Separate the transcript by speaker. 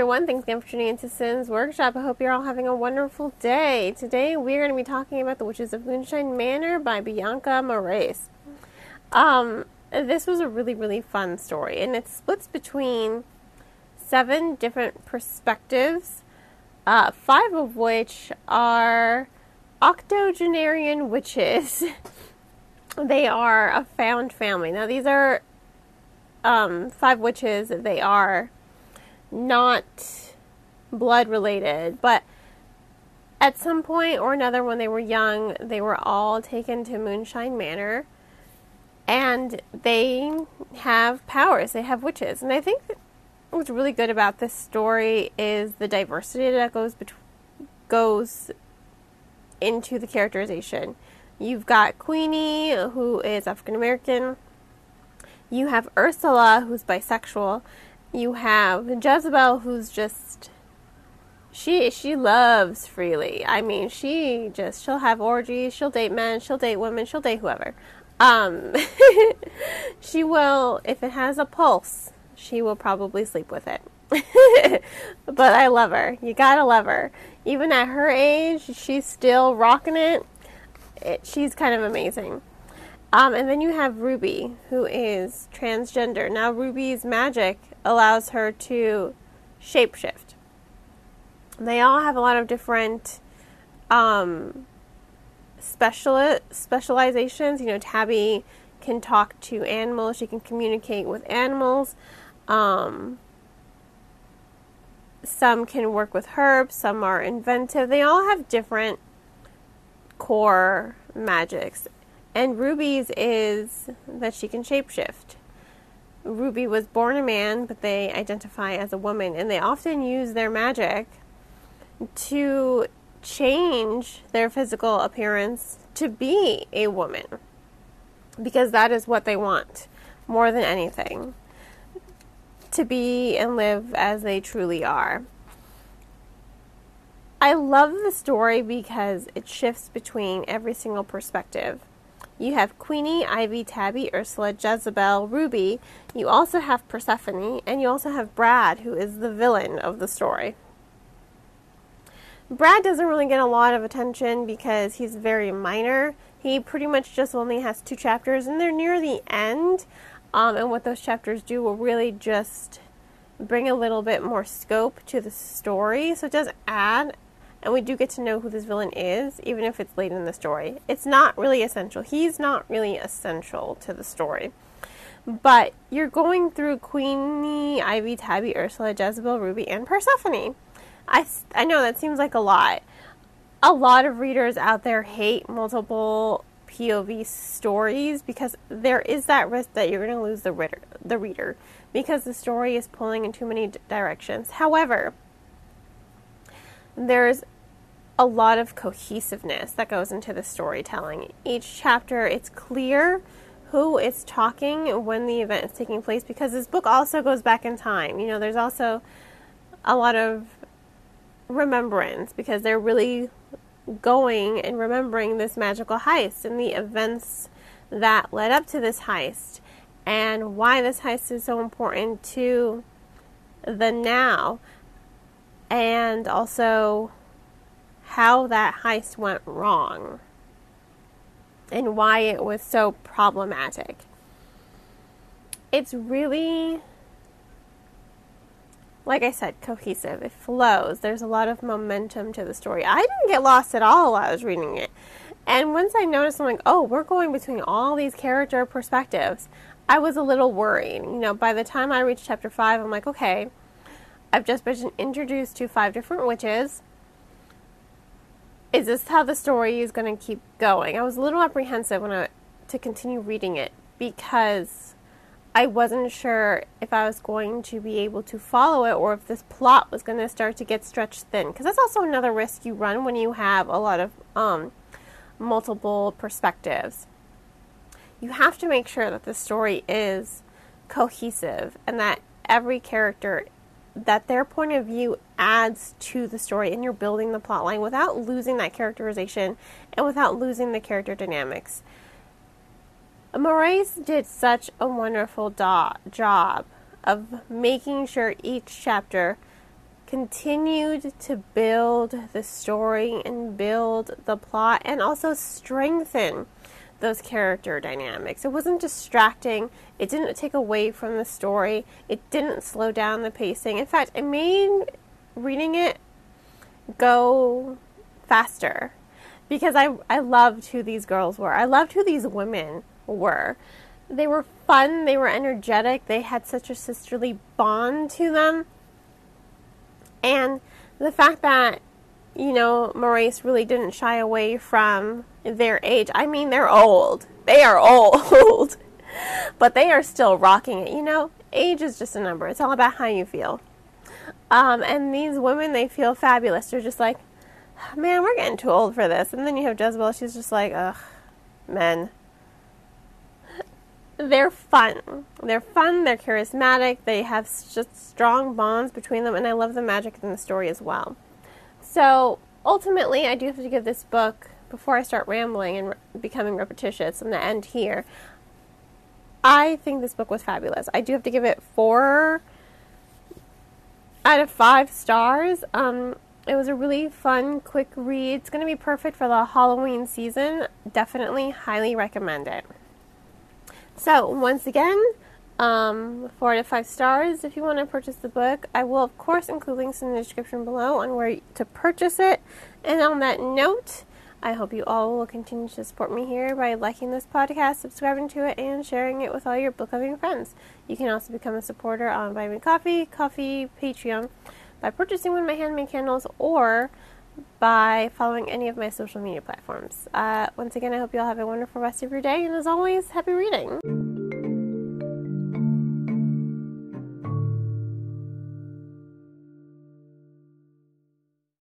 Speaker 1: everyone. Thanks again for tuning into Cyn's Workshop. I hope you're all having a wonderful day. Today we're going to be talking about The Witches of Moonshyne Manor by Bianca Marais. Um, this was a really, really fun story, and it splits between seven different perspectives, uh, five of which are octogenarian witches. they are a found family. Now, these are um, five witches. They are not blood related, but at some point or another when they were young, they were all taken to Moonshyne Manor and they have powers. They have witches. And I think what's really good about this story is the diversity that goes bet- goes into the characterization. You've got Queenie, who is African American. You have Ursula, who's bisexual, you have Jezebel, who's just she she loves freely. I mean, she just she'll have orgies, she'll date men, she'll date women, she'll date whoever. Um, she will if it has a pulse, she will probably sleep with it. but I love her. You gotta love her. Even at her age, she's still rocking it. it she's kind of amazing. Um, and then you have Ruby, who is transgender. Now, Ruby's magic allows her to shapeshift. They all have a lot of different um, special specializations. You know, Tabby can talk to animals. She can communicate with animals. Um, some can work with herbs. Some are inventive. They all have different core magics and Ruby's is that she can shapeshift. Ruby was born a man, but they identify as a woman, and they often use their magic to change their physical appearance to be a woman because that is what they want more than anything to be and live as they truly are. I love the story because it shifts between every single perspective. You have Queenie, Ivy, Tabby, Ursula, Jezebel, Ruby. You also have Persephone, and you also have Brad, who is the villain of the story. Brad doesn't really get a lot of attention because he's very minor. He pretty much just only has two chapters, and they're near the end. Um, and what those chapters do will really just bring a little bit more scope to the story. So it does add and we do get to know who this villain is, even if it's late in the story. It's not really essential. He's not really essential to the story. But you're going through Queenie, Ivy, Tabby, Ursula, Jezebel, Ruby, and Persephone. I, I know that seems like a lot. A lot of readers out there hate multiple POV stories because there is that risk that you're going to lose the reader, the reader because the story is pulling in too many directions. However, there's a lot of cohesiveness that goes into the storytelling. Each chapter, it's clear who is talking when the event is taking place because this book also goes back in time. You know, there's also a lot of remembrance because they're really going and remembering this magical heist and the events that led up to this heist and why this heist is so important to the now and also how that heist went wrong and why it was so problematic. It's really, like I said, cohesive. It flows. There's a lot of momentum to the story. I didn't get lost at all while I was reading it. And once I noticed, I'm like, oh, we're going between all these character perspectives. I was a little worried. You know, by the time I reached chapter five, I'm like, okay, I've just been introduced to five different witches is this how the story is going to keep going? I was a little apprehensive when I to continue reading it because I wasn't sure if I was going to be able to follow it or if this plot was going to start to get stretched thin. Because that's also another risk you run when you have a lot of um, multiple perspectives. You have to make sure that the story is cohesive and that every character that their point of view adds to the story and you're building the plot line without losing that characterization and without losing the character dynamics. Marais did such a wonderful do- job of making sure each chapter continued to build the story and build the plot and also strengthen those character dynamics. It wasn't distracting. It didn't take away from the story. It didn't slow down the pacing. In fact, it made reading it go faster because I I loved who these girls were. I loved who these women were. They were fun, they were energetic, they had such a sisterly bond to them. And the fact that you know, Marais really didn't shy away from their age. I mean, they're old. They are old. but they are still rocking it. You know, age is just a number. It's all about how you feel. Um, and these women, they feel fabulous. They're just like, man, we're getting too old for this. And then you have Jezebel. She's just like, ugh, men. They're fun. They're fun. They're charismatic. They have just strong bonds between them. And I love the magic in the story as well. So ultimately, I do have to give this book, before I start rambling and re- becoming repetitious, I'm going to end here. I think this book was fabulous. I do have to give it four out of five stars. Um, it was a really fun, quick read. It's going to be perfect for the Halloween season. Definitely highly recommend it. So, once again, um, four to five stars if you want to purchase the book. I will, of course, include links in the description below on where to purchase it. And on that note, I hope you all will continue to support me here by liking this podcast, subscribing to it, and sharing it with all your book loving friends. You can also become a supporter on Buy Me Coffee, Ko-fi, Patreon by purchasing one of my handmade candles or by following any of my social media platforms. Uh, once again, I hope you all have a wonderful rest of your day, and as always, happy reading!